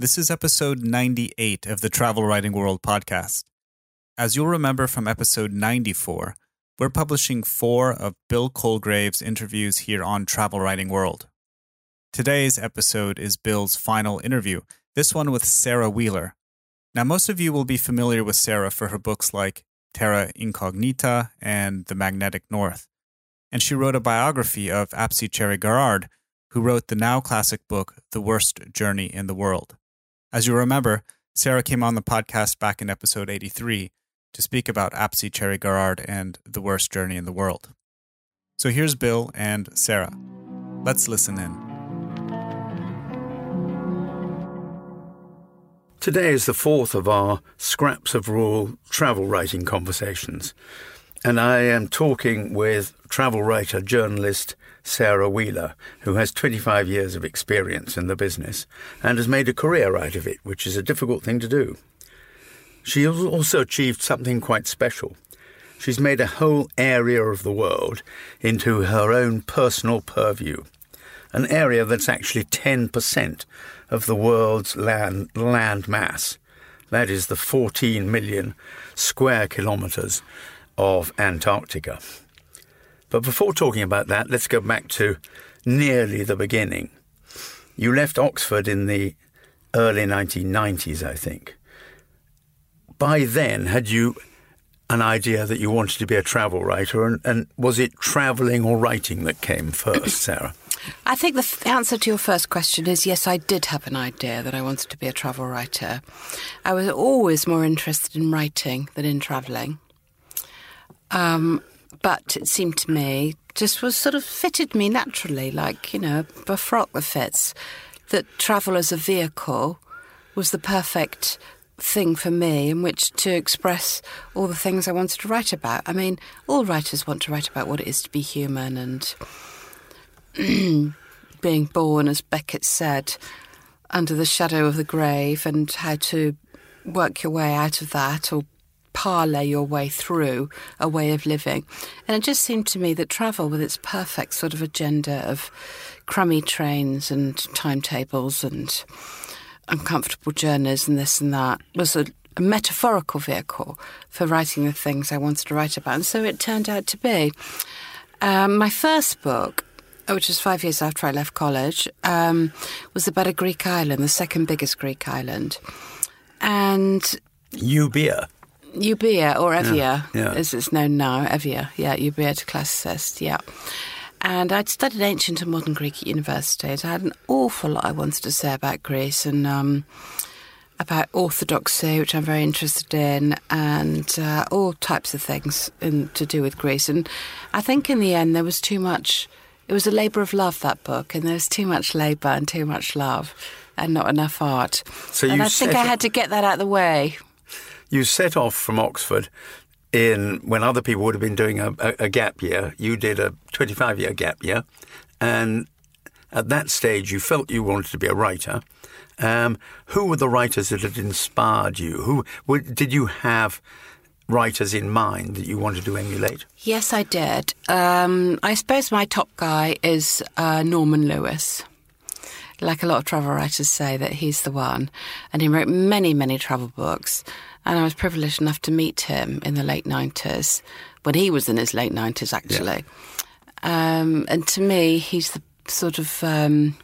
This is episode 98 of the Travel Writing World podcast. As you'll remember from episode 94, we're publishing four of Bill Colegrave's interviews here on Travel Writing World. Today's episode is Bill's final interview, this one with Sara Wheeler. Now, most of you will be familiar with Sara for her books like Terra Incognita and The Magnetic North. And she wrote a biography of Apsley Cherry Garrard, who wrote the now classic book, The Worst Journey in the World. As you remember, Sara came on the podcast back in episode 83 to speak about Apsley Cherry Garrard and The Worst Journey in the World. So here's Bill and Sara. Let's listen in. Today is the fourth of our Scraps of Wool travel writing conversations, and I am talking with travel writer journalist Sara Wheeler, who has 25 years of experience in the business and has made a career out of it, which is a difficult thing to do. She has also achieved something quite special. She's made a whole area of the world into her own personal purview, an area that's actually 10% of the world's land, land mass. That is the 14 million square kilometres of Antarctica. But before talking about that, let's go back to nearly the beginning. You left Oxford in the early 1990s, I think. By then, had you an idea that you wanted to be a travel writer, and, and was it travelling or writing that came first, Sara? I think the f- answer to your first question is yes, I did have an idea that I wanted to be a travel writer. I was always more interested in writing than in travelling. Um, but it seemed to me just was sort of fitted me naturally, like, you know, a frock that fits, that travel as a vehicle was the perfect thing for me in which to express all the things I wanted to write about. I mean, all writers want to write about what it is to be human and being born, as Beckett said, under the shadow of the grave and how to work your way out of that or parlay your way through a way of living. And it just seemed to me that travel, with its perfect sort of agenda of crummy trains and timetables and uncomfortable journeys and this and that, was a, a metaphorical vehicle for writing the things I wanted to write about. And so it turned out to be. Um, my first book, which was five years after I left college, um, was about a Greek island, the second biggest Greek island. And Euboea. Euboea or Evia, Yeah, yeah. as it's known now, Evia, yeah, Euboea to classicist, yeah. And I'd studied ancient and modern Greek at university. I had an awful lot I wanted to say about Greece and um, about orthodoxy, which I'm very interested in, and uh, all types of things in, to do with Greece. And I think in the end there was too much. It was a labour of love that book, and there was too much labour and too much love, and not enough art. So and I think I had to get that out of the way. You set off from Oxford in when other people would have been doing a, a, a gap year. You did a 25 year gap year. And at that stage, you felt you wanted to be a writer. Um, who were the writers that had inspired you? Who were, did you have writers in mind that you wanted to emulate? Yes, I did. Um, I suppose my top guy is uh, Norman Lewis. Like a lot of travel writers say that he's the one. And he wrote many, many travel books. And I was privileged enough to meet him in the late 90s, when he was in his late 90s, actually. Um, and to me, he's the sort of um,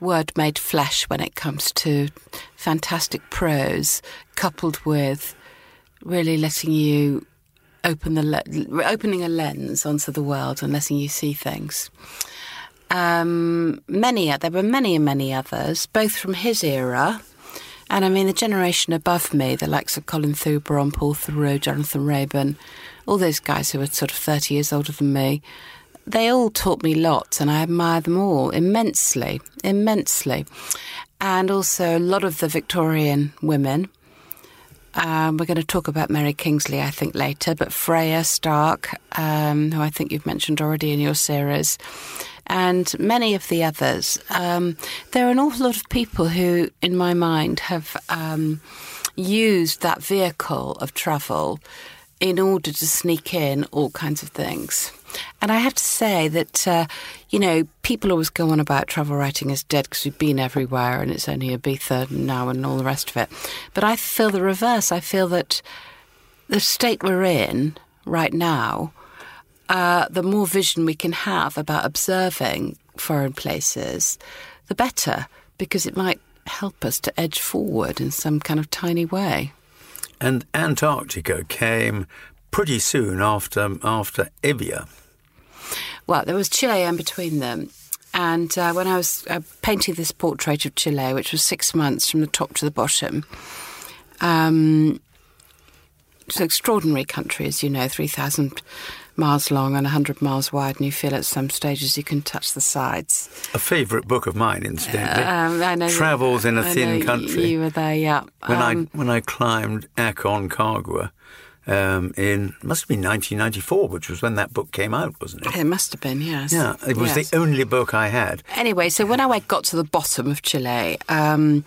word made flesh when it comes to fantastic prose, coupled with really letting you open the le- opening a lens onto the world and letting you see things. Um, many there were many and many others, both from his era, and I mean the generation above me, the likes of Colin Thubron, Paul Theroux, Jonathan Raban, all those guys who were sort of thirty years older than me. They all taught me lots, and I admire them all immensely, immensely, and also a lot of the Victorian women Um, we're going to talk about Mary Kingsley, I think, later, but Freya Stark, um, who I think you've mentioned already in your series, and many of the others. Um, there are an awful lot of people who, in my mind, have um, used that vehicle of travel in order to sneak in all kinds of things. And I have to say that, uh, you know, people always go on about travel writing is dead because we've been everywhere and it's only Ibiza now and all the rest of it. But I feel the reverse. I feel that the state we're in right now, uh, the more vision we can have about observing foreign places, the better, because it might help us to edge forward in some kind of tiny way. And Antarctica came pretty soon after after Evia. Well, there was Chile in between them. And uh, when I was uh, painting this portrait of Chile, which was six months from the top to the bottom, um, it's an extraordinary country, as you know, 3,000 miles long and 100 miles wide, and you feel at some stages you can touch the sides. A favourite book of mine, incidentally. Um, I know Travels in a I Thin Country. You were there, yeah. when Um, I when I climbed Aconcagua um, in must have been 1994, which was when that book came out, wasn't it? it must have been, yes. Yeah, it was Yes. the only book I had. Anyway, so when I got to the bottom of Chile, um,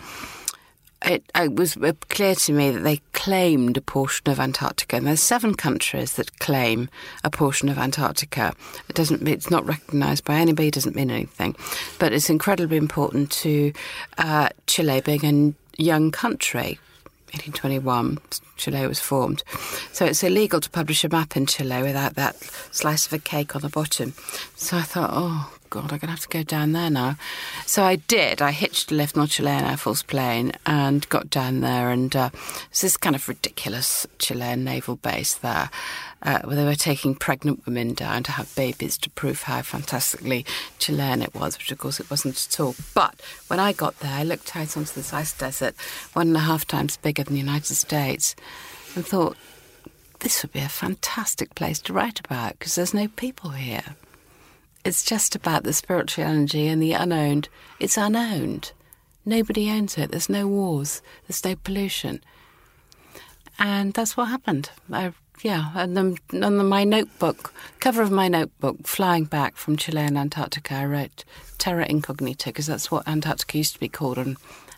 it, it was clear to me that they claimed a portion of Antarctica, and there's seven countries that claim a portion of Antarctica. It doesn't, it's not recognised by anybody. It Doesn't mean anything, but it's incredibly important to uh, Chile being a young country. 1821, Chile was formed. So it's illegal to publish a map in Chile without that slice of a cake on the bottom. So I thought, oh, God, I'm going to have to go down there now. So I did. I hitched a lift on a Chilean Air Force plane and got down there. And uh, it's this kind of ridiculous Chilean naval base there uh, where they were taking pregnant women down to have babies to prove how fantastically Chilean it was, which of course it wasn't at all. But when I got there, I looked out onto this ice desert, one and a half times bigger than the United States, and thought, this would be a fantastic place to write about because there's no people here. It's just about the spiritual energy and the unowned. It's unowned. Nobody owns it. There's no wars. There's no pollution. And that's what happened. I, yeah, and then on the, my notebook, cover of my notebook, flying back from Chile and Antarctica, I wrote Terra Incognita because that's what Antarctica used to be called on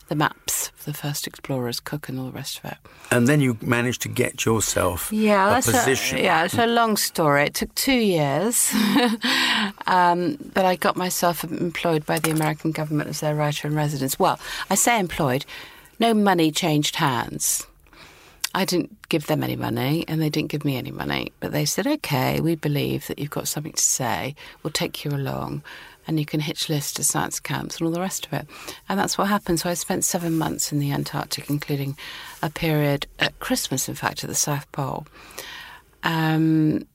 the maps of the first explorers, Cook and all the rest of it. And then you managed to get yourself Yeah, a that's position. A, yeah, it's a long story. It took two years, um, but I got myself employed by the American government as their writer in residence. Well, I say employed. No money changed hands. I didn't give them any money, and they didn't give me any money. But they said, "Okay, we believe that you've got something to say. We'll take you along." And you can hitch lists to science camps and all the rest of it. And that's what happened. So I spent seven months in the Antarctic, including a period at Christmas, in fact, at the South Pole. Um,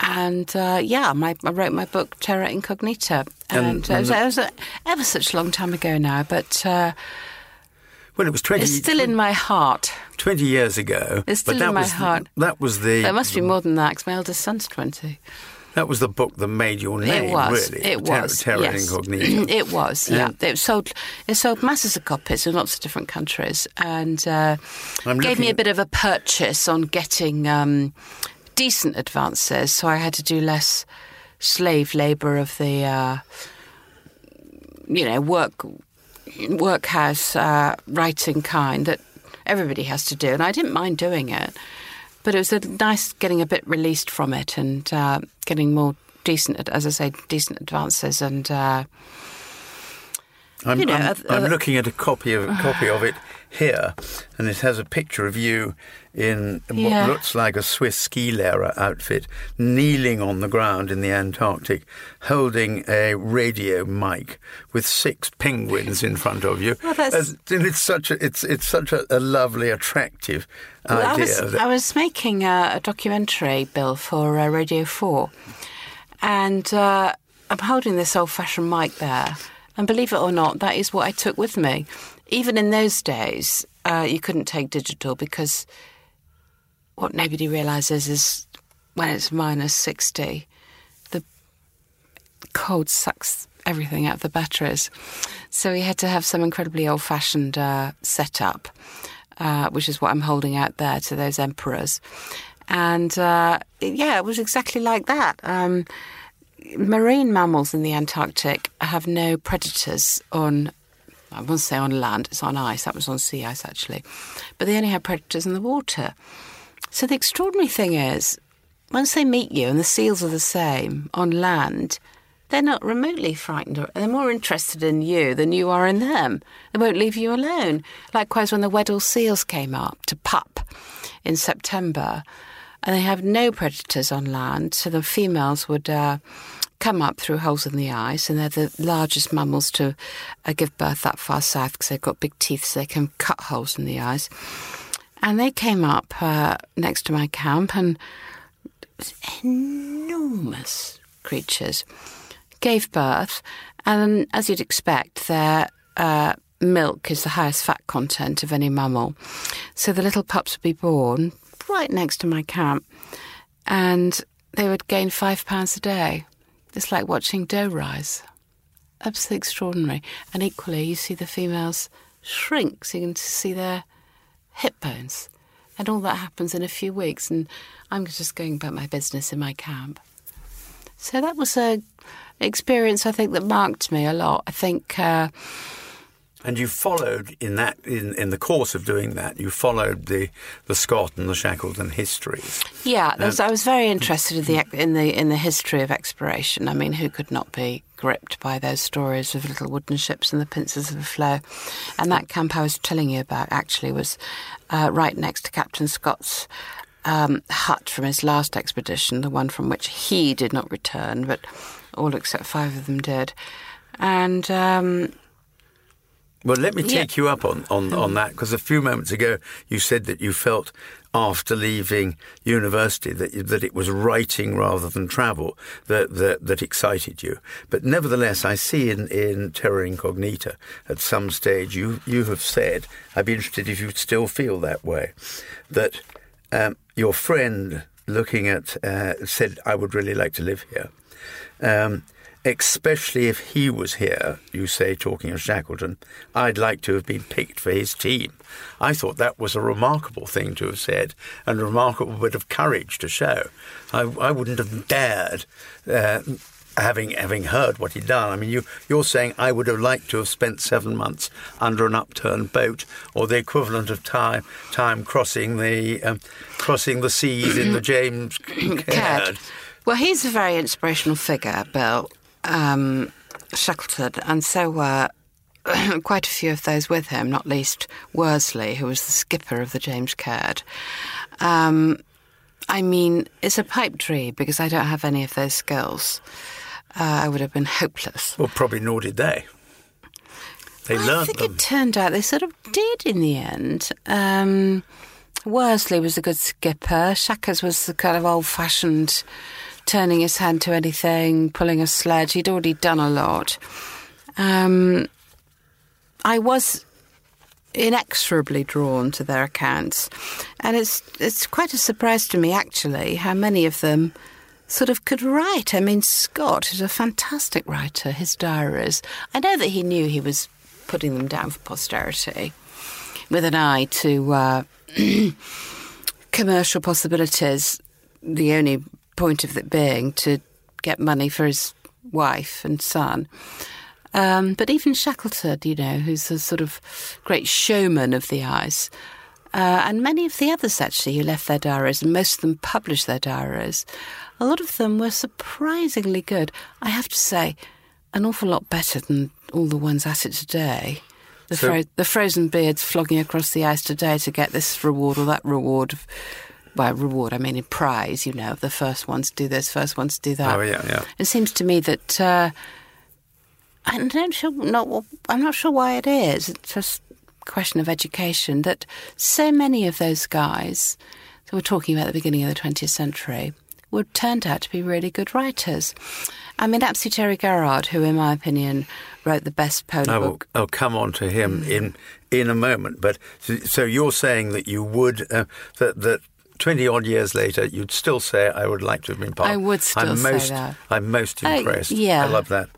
and uh, yeah, my, I wrote my book Terra Incognita, and, And- uh, it, was, it was a, ever such a long time ago now, but uh, Well, it was 20, it's still in my heart. 20 years ago. It's but still that in my was, heart. That was the There must be more than that, because my eldest son's twenty. That was the book that made your name. it was. Really, It Terra, was. Terra yes. Incognita. it was. Yeah. It sold. It sold masses of copies in lots of different countries, and uh, gave me a bit of a purchase on getting um, decent advances. So I had to do less slave labour of the, uh, you know, work workhouse uh, writing kind that everybody has to do, and I didn't mind doing it. But it was a nice getting a bit released from it and uh, getting more decent, as I say, decent advances and. Uh, I'm, You know, I'm, uh, I'm looking at a copy of a copy of it here, and it has a picture of you in Yeah. what looks like a Swiss ski lehrer outfit, kneeling on the ground in the Antarctic, holding a radio mic with six penguins in front of you. Well, that's- As- and it's such a it's it's such a, a lovely, attractive Well, I idea. was, that- I was making a, a documentary, Bill, for uh, Radio 4. And uh, I'm holding this old fashioned mic there. And believe it or not, that is what I took with me. Even in those days, uh, you couldn't take digital because what nobody realises is when it's minus 60, the cold sucks everything out of the batteries. So we had to have some incredibly old fashioned uh, setup. uh, which is what I'm holding out there to those emperors. And uh, yeah, it was exactly like that. Um, marine mammals in the Antarctic have no predators on. I won't say on land, it's on ice. That was on sea ice, actually. But they only have predators in the water. So the extraordinary thing is, once they meet you, and the seals are the same on land, they're not remotely frightened. They're more interested in you than you are in them. They won't leave you alone. Likewise, when the Weddell seals came up to pup in September, and they have no predators on land, so the females would uh, come up through holes in the ice, and they're the largest mammals to uh, give birth that far south because they've got big teeth, so they can cut holes in the ice. And they came up uh, next to my camp, and enormous creatures gave birth, and as you'd expect, their uh, milk is the highest fat content of any mammal. So the little pups would be born right next to my camp, and they would gain five pounds a day. It's like watching dough rise. Absolutely extraordinary. And equally, you see the females shrink, so you can see their hip bones. And all that happens in a few weeks, and I'm just going about my business in my camp. So that was a experience I think that marked me a lot. I think. Uh, and you followed in that in, in the course of doing that, you followed the, the Scott and the Shackleton histories. Yeah, um, I was very interested in the in the in the history of exploration. I mean, who could not be gripped by those stories of little wooden ships and the pincers of the floe? And that camp I was telling you about actually was uh, right next to Captain Scott's um, hut from his last expedition, the one from which he did not return, but all except five of them did. And um, well, let me take yeah. you up on, on, on that because a few moments ago you said that you felt after leaving university that that it was writing rather than travel that that, that excited you. But nevertheless, I see in, in Terra Incognita at some stage you you have said I'd be interested if you still feel that way that um, your friend looking at uh, said I would really like to live here. Um, especially if he was here, you say, talking of Shackleton, I'd like to have been picked for his team. I thought that was a remarkable thing to have said and a remarkable bit of courage to show. I, I wouldn't have dared. Uh, having having heard what he'd done, I mean, you you're saying I would have liked to have spent seven months under an upturned boat, or the equivalent of time time crossing the um, crossing the seas in the James Caird. Well, he's a very inspirational figure, Bill um, Shackleton, and so were quite a few of those with him, not least Worsley, who was the skipper of the James Caird. Um, I mean, it's a pipe dream because I don't have any of those skills. Uh, I would have been hopeless. Well, probably nor did they. They learned I think them. it turned out they sort of did in the end. Um, Worsley was a good skipper. Shackers was the kind of old-fashioned turning his hand to anything, pulling a sledge. He'd already done a lot. Um, I was inexorably drawn to their accounts, and it's it's quite a surprise to me actually how many of them sort of could write. I mean, Scott is a fantastic writer. His diaries. I know that he knew he was putting them down for posterity, with an eye to uh, commercial possibilities. The only point of it being to get money for his wife and son. Um, but even Shackleton, you know, who's a sort of great showman of the ice, uh, and many of the others actually who left their diaries, and most of them published their diaries, a lot of them were surprisingly good. I have to say, an awful lot better than all the ones at it today. The, so, fro- the frozen beards flogging across the ice today to get this reward or that reward by reward, I mean in prize, you know, the first ones do this, first ones do that. Oh, yeah, yeah. It seems to me that uh, I'm not sure, not, I'm not sure why it is. It's just a question of education that so many of those guys that we're talking about at the beginning of the 20th century would turned out to be really good writers. I mean, absolutely Cherry Garrard, who, in my opinion, wrote the best book. I'll come on to him in in a moment. But so, so you're saying that you would uh, that that 20 odd years later, you'd still say, I would like to have been part. I would still I'm say that. I'm most impressed. yeah. I love that.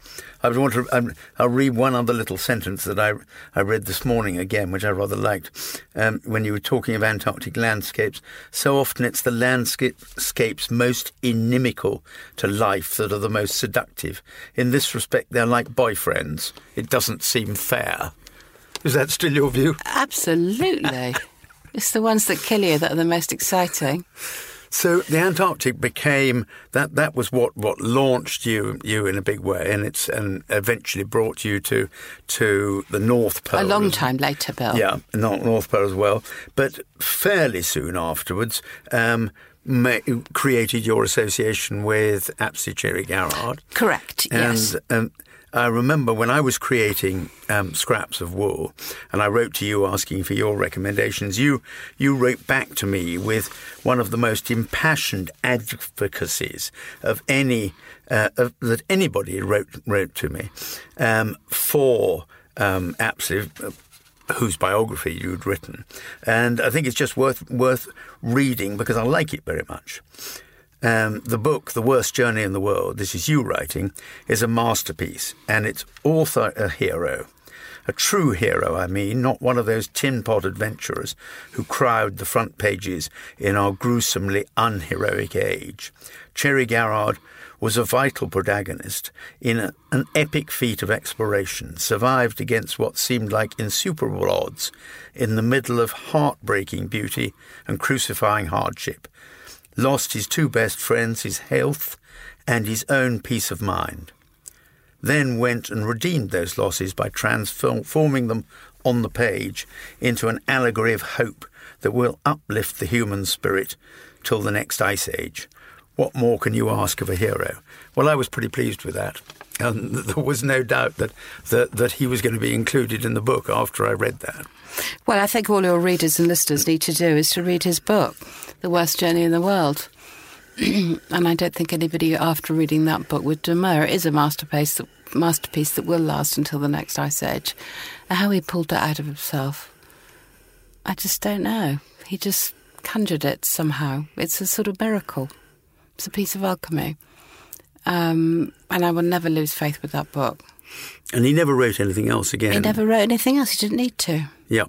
I would want to. Um, I'll read one other little sentence that I I read this morning again, which I rather liked. Um, when you were talking of Antarctic landscapes, so often it's the landscapes most inimical to life that are the most seductive. In this respect, they're like boyfriends. It doesn't seem fair. Is that still your view? Absolutely. It's the ones that kill you that are the most exciting. So the Antarctic became that. That was what, what launched you you in a big way, and it's and eventually brought you to to the North Pole. A long time later, Bill. Yeah, North, North Pole as well. But fairly soon afterwards, um, ma- created your association with Apsley Cherry Garrard. Correct, And yes. um, I remember when I was creating um, scraps of wool, and I wrote to you asking for your recommendations. You you wrote back to me with one of the most impassioned advocacies of any uh, of, that anybody wrote wrote to me um, for um, uh, Whose biography you'd written, and I think it's just worth worth reading because I like it very much. Um, the book, The Worst Journey in the World, this is you writing, is a masterpiece, and its author a hero. A true hero, I mean, not one of those tin pot adventurers who crowd the front pages in our gruesomely unheroic age. Cherry Garrard was a vital protagonist in a, an epic feat of exploration, survived against what seemed like insuperable odds in the middle of heartbreaking beauty and crucifying hardship lost his two best friends, his health, and his own peace of mind. Then went and redeemed those losses by transforming them on the page into an allegory of hope that will uplift the human spirit till the next ice age. What more can you ask of a hero? Well, I was pretty pleased with that. And there was no doubt that, that, that he was going to be included in the book after I read that. Well, I think all your readers and listeners need to do is to read his book, The Worst Journey in the World. and I don't think anybody after reading that book would demur. It is a masterpiece that, masterpiece that will last until the next ice age. How he pulled that out of himself, I just don't know. He just conjured it somehow. It's a sort of miracle. It's a piece of alchemy. Um, and I will never lose faith with that book. And he never wrote anything else again. He never wrote anything else. He didn't need to. Yeah.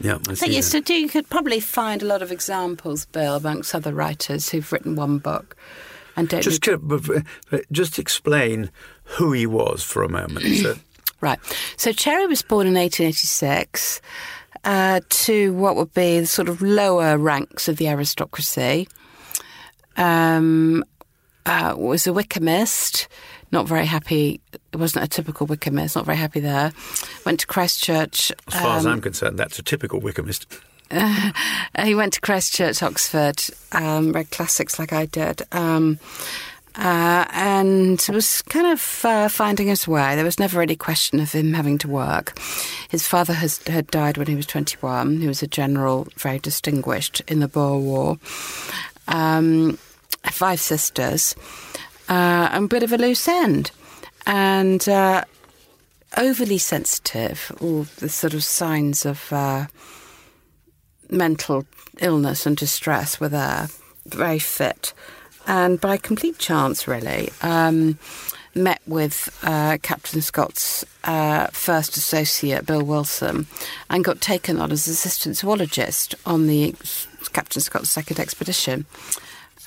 Yeah, I I think that. do. You could probably find a lot of examples, Bill, amongst other writers who've written one book and don't. Just, to- just explain who he was for a moment. So, right. So Cherry was born in 1886 uh, to what would be the sort of lower ranks of the aristocracy. Um, uh, was a Wykehamist, not very happy. It wasn't a typical Wykehamist, not very happy there. Went to Christchurch. as far as um, I'm concerned, that's a typical Wykehamist. Uh, he went to Christchurch, Oxford, um, read classics like I did, um, uh, and was kind of uh, finding his way. There was never any question of him having to work. His father has, had died when he was 21. He was a general, very distinguished in the Boer War. Um, five sisters, uh, a bit of a loose end. And uh, overly sensitive, all the sort of signs of uh, mental illness and distress were there, very fit. And by complete chance, really, um, met with uh, Captain Scott's uh, first associate, Bill Wilson, and got taken on as assistant zoologist on the Captain Scott's second expedition.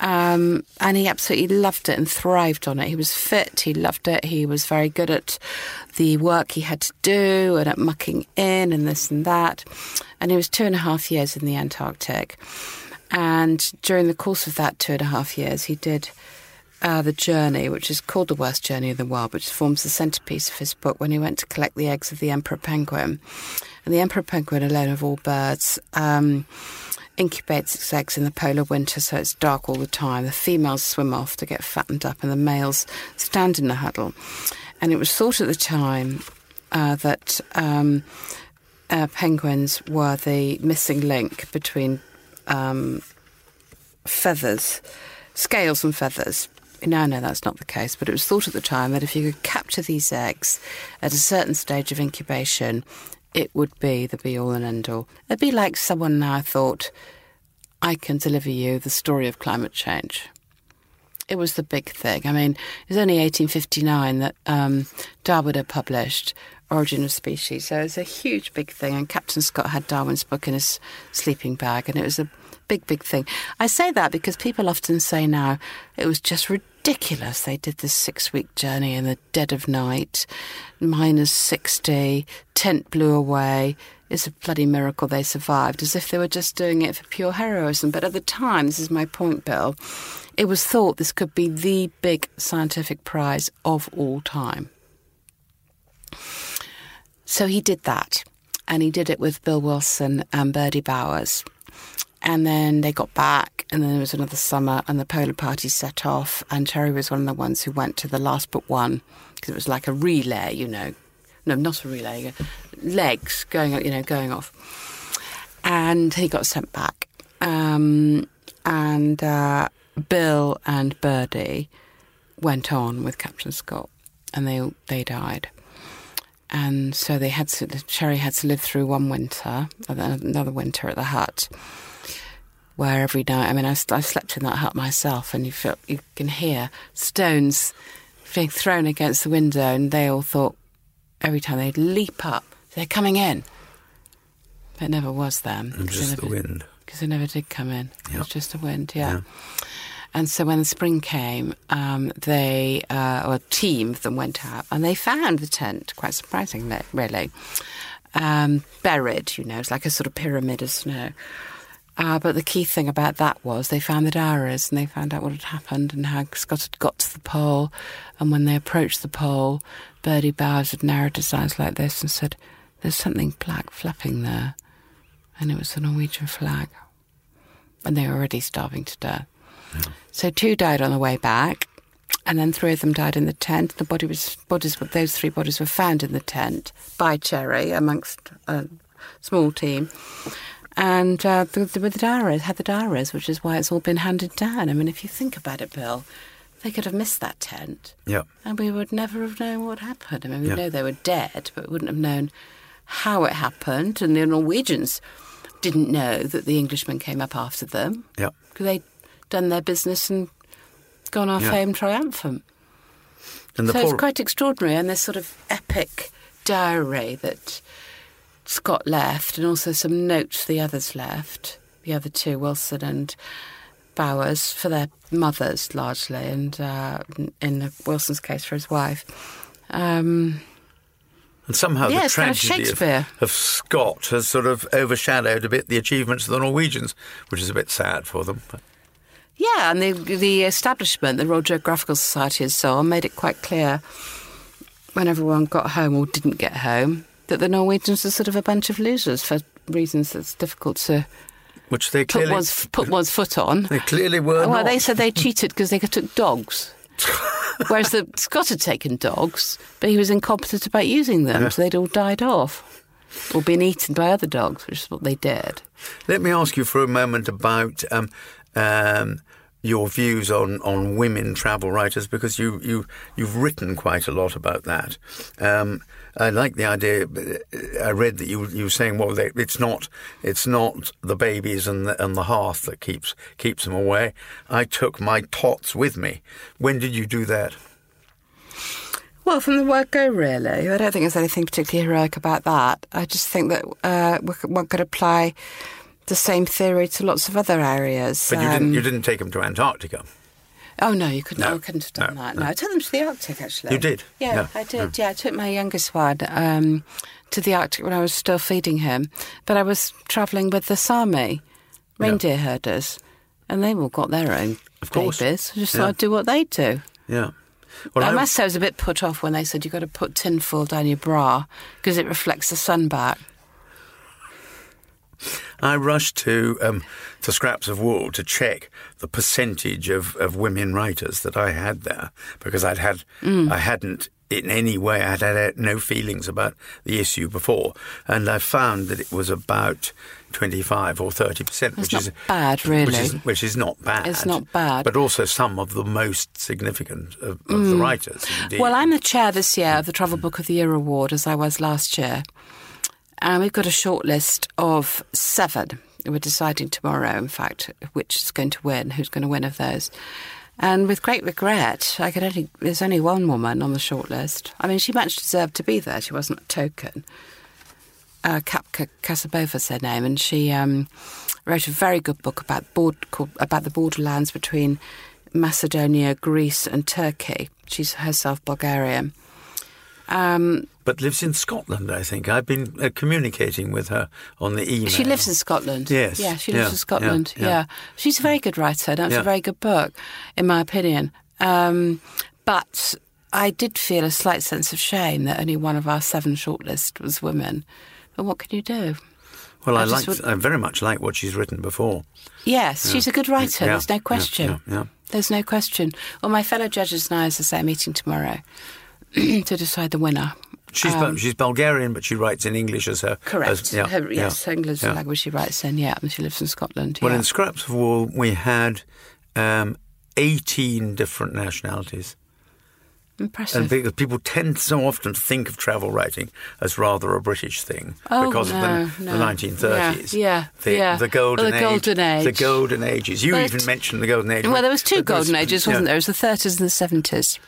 Um, and he absolutely loved it and thrived on it. He was fit, he loved it, he was very good at the work he had to do and at mucking in and this and that. And he was two and a half years in the Antarctic. And during the course of that two and a half years, he did uh, the journey, which is called The Worst Journey in the World, which forms the centrepiece of his book when he went to collect the eggs of the emperor penguin. And the emperor penguin, alone of all birds, um, incubates its eggs in the polar winter, so it's dark all the time. The females swim off to get fattened up, and the males stand in the huddle. And it was thought at the time uh, that um, uh, penguins were the missing link between um, feathers, scales and feathers. Now, no, that's not the case, but it was thought at the time that if you could capture these eggs at a certain stage of incubation, it would be the be all and end all. It'd be like someone now thought, I can deliver you the story of climate change. It was the big thing. I mean, it was only 1859 that um, Darwin had published Origin of Species, so it was a huge, big thing. And Captain Scott had Darwin's book in his sleeping bag, and it was a big, big thing. I say that because people often say now it was just ridiculous. They did this six week journey in the dead of night, minus 60, tent blew away. It's a bloody miracle they survived, as if they were just doing it for pure heroism. But at the time, this is my point, Bill, it was thought this could be the big scientific prize of all time. So he did that, and he did it with Bill Wilson and Birdie Bowers. And then they got back, and then there was another summer, and the Polar Party set off. And Cherry was one of the ones who went to the last but one because it was like a relay, you know. No, not a relay, legs going, you know, going off. And he got sent back. Um, and uh, Bill and Birdie went on with Captain Scott, and they they died. And so they had to, Cherry had to live through one winter, another winter at the hut where every night, I mean, I, I slept in that hut myself, and you feel you can hear stones being thrown against the window, and they all thought every time they'd leap up, they're coming in. But it never was them. And just never, the wind. Because they never did come in. Yep. It was just the wind, yeah. yeah. And so when the spring came, um, they, uh, or a team of them went out and they found the tent, quite surprisingly, really, um, buried, you know, it's like a sort of pyramid of snow. Uh, but the key thing about that was they found the diaries and they found out what had happened and how Scott had got to the pole. And when they approached the pole, Birdie Bowers had narrowed his eyes like this and said, There's something black flapping there. And it was the Norwegian flag. And they were already starving to death. Yeah. So two died on the way back, and then three of them died in the tent. The body was bodies, those three bodies were found in the tent by Cherry amongst a small team and uh, the, the, with the diaries, had the diaries, which is why it's all been handed down. I mean, if you think about it, Bill, they could have missed that tent. Yeah. And we would never have known what happened. I mean, we know they were dead, but we wouldn't have known how it happened. And the Norwegians didn't know that the Englishmen came up after them. Yeah. Because they'd done their business and gone off home triumphant. And so poor... it's quite extraordinary. And this sort of epic diary that Scott left, and also some notes the others left, the other two, Wilson and Bowers, for their mothers largely, and uh, in Wilson's case for his wife. Um, and somehow yeah, the tragedy kind of, of, of, Scott has sort of overshadowed a bit the achievements of the Norwegians, which is a bit sad for them. Yeah, and the the establishment, the Royal Geographical Society, and so on, made it quite clear when everyone got home or didn't get home that the Norwegians are sort of a bunch of losers for reasons that's difficult to which they clearly put one's, put one's foot on. They clearly were. Well, not. they said they cheated because they took dogs. Whereas the Scott had taken dogs, but he was incompetent about using them, yeah. so they'd all died off or been eaten by other dogs, which is what they did. Let me ask you for a moment about um, um, your views on, on women travel writers because you, you, you've written quite a lot about that. Um, I like the idea. I read that you, you were saying, well, they, it's not it's not the babies and the, and the hearth that keeps keeps them away. I took my tots with me. When did you do that? Well, from the word go, really. I don't think there's anything particularly heroic about that. I just think that uh, one could apply the same theory to lots of other areas. But you, um, didn't, you didn't take them to Antarctica? Oh no, you couldn't. No, I couldn't have done no, that. No. no. I took them to the Arctic actually. You did? Yeah, yeah. I did. Yeah. I took my youngest one um, to the Arctic when I was still feeding him, but I was travelling with the Sami reindeer herders, and they all got their own of course. babies. I just thought I'd do what they do. Yeah. Well, I, I must say I was a bit put off when they said you've got to put tinfoil down your bra because it reflects the sun back. I rushed to um, to Scraps of Wool to check the percentage of, of women writers that I had there because I'd had mm. I hadn't in any way I had had no feelings about the issue before, and I found that it was about twenty five or thirty percent, which is bad, really. Which is, which is, not bad. It's not bad, but also some of the most significant of, of mm. the writers. Indeed. Well, I'm the chair this year of the Travel Book of the Year award, as I was last year. And we've got a short list of seven we're deciding tomorrow, in fact, which is going to win, who's going to win of those. And with great regret, I could only there's only one woman on the shortlist. I mean, she much deserved to be there. She wasn't a token. Uh, Kapka Kassabova's her name, and she um, wrote a very good book about board, called, about the borderlands between Macedonia, Greece, and Turkey. She's herself Bulgarian. Um, but lives in Scotland, I think. I've been uh, communicating with her on the email. She lives in Scotland. Yes. Yeah, she lives yeah, in Scotland. Yeah, yeah. She's a very good writer. That's yeah. a very good book, in my opinion. Um, but I did feel a slight sense of shame that only one of our seven shortlist was women. But what can you do? Well, I, I liked, would... I very much like what she's written before. Yes, she's a good writer. There's no question. yeah. There's no question. Well, my fellow judges and I, as I say, are meeting tomorrow to decide the winner. She's um, she's Bulgarian, but she writes in English as her correct. As, yeah, her, yes, yeah, English yeah. language she writes in. Yeah, and she lives in Scotland. Well, in Scraps of Wool, we had um, eighteen different nationalities. Impressive. And because people tend so often to think of travel writing as rather a British thing oh, because no, of the, no. the 1930s. Yeah, yeah. The, yeah. the golden, well, the golden age, age, The golden ages. You but, even mentioned the golden age. Well, there was two golden ages, wasn't yeah. there? It was the 30s and the 70s.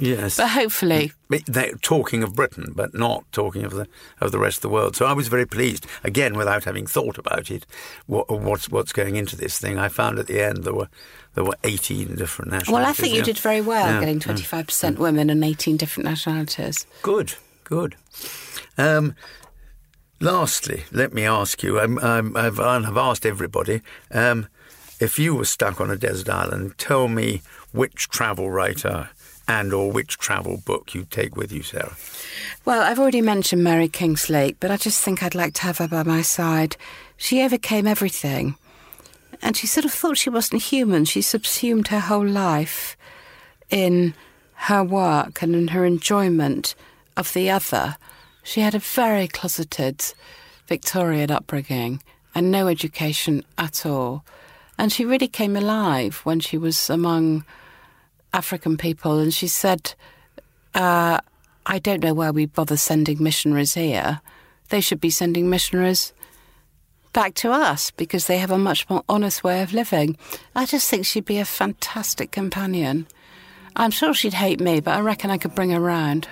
Yes, but hopefully they're talking of Britain, but not talking of the of the rest of the world. So I was very pleased. Again, without having thought about it, what, what's what's going into this thing. I found at the end there were there were eighteen different nationalities. Well, I think you yeah. did very well, yeah, getting twenty five percent women and eighteen different nationalities. Good, good. Um, lastly, let me ask you. I'm, I'm, I've, I've asked everybody. Um, if you were stuck on a desert island, tell me which travel writer and or which travel book you take with you, Sara? Well, I've already mentioned Mary Kingsley, but I just think I'd like to have her by my side. She overcame everything. And she sort of thought she wasn't human. She subsumed her whole life in her work and in her enjoyment of the other. She had a very closeted Victorian upbringing and no education at all. And she really came alive when she was among African people, and she said, uh, I don't know why we bother sending missionaries here. They should be sending missionaries back to us because they have a much more honest way of living. I just think she'd be a fantastic companion. I'm sure she'd hate me, but I reckon I could bring her round.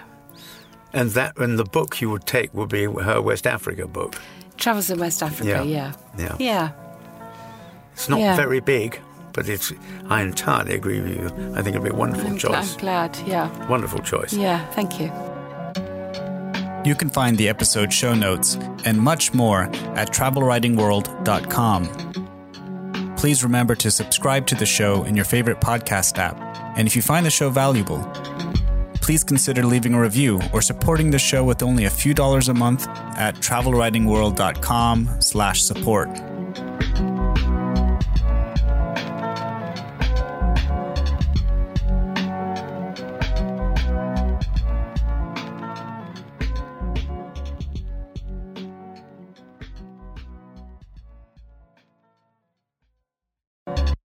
And that and the book you would take would be her West Africa book. Travels in West Africa, yeah. Yeah. Yeah. yeah. It's not yeah. very big, but it's. I entirely agree with you. I think it'd be a wonderful I'm choice. I'm glad, yeah. Wonderful choice. Yeah, thank you. You can find the episode show notes and much more at travelwritingworld.com. Please remember to subscribe to the show in your favorite podcast app. And if you find the show valuable, please consider leaving a review or supporting the show with only a few dollars a month at travelwritingworld.com slash support.